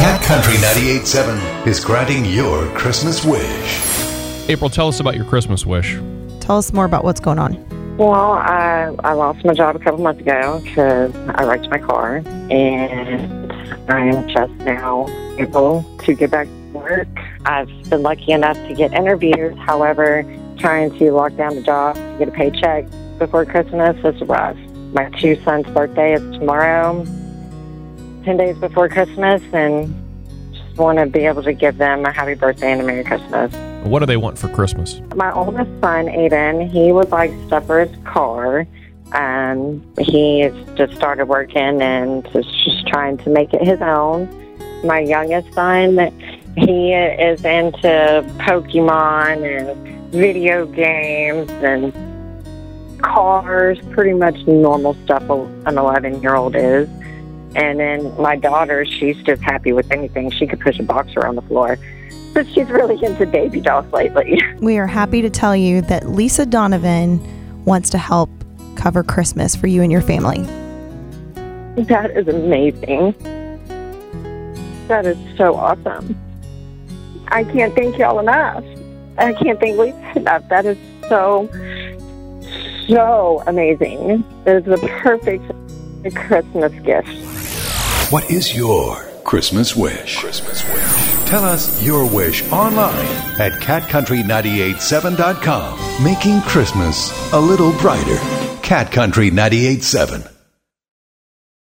Cat Country 98.7 is granting your Christmas wish. April, tell us about your Christmas wish. Tell us more about what's going on. Well, I, I lost my job a couple months ago because I wrecked my car, and I am just now able to get back to work. I've been lucky enough to get interviews. However, trying to lock down the job to get a paycheck before Christmas is rough. My two sons' birthday is tomorrow, 10 days before Christmas, and just want to be able to give them a happy birthday and a Merry Christmas. What do they want for Christmas? My oldest son, Aiden, he would like stuff for his car. Um, he has just started working and is just trying to make it his own. My youngest son, he is into Pokemon and video games and cars, pretty much normal stuff an 11 year old is. And then my daughter, she's just happy with anything. She could push a boxer on the floor. But she's really into baby dolls lately. We are happy to tell you that Lisa Donovan wants to help cover Christmas for you and your family. That is amazing. That is so awesome. I can't thank y'all enough. I can't thank Lisa enough. That is so, so amazing. It is the perfect Christmas gift. What is your Christmas wish? Christmas wish. Tell us your wish online at catcountry987.com. Making Christmas a little brighter. Cat Country 987.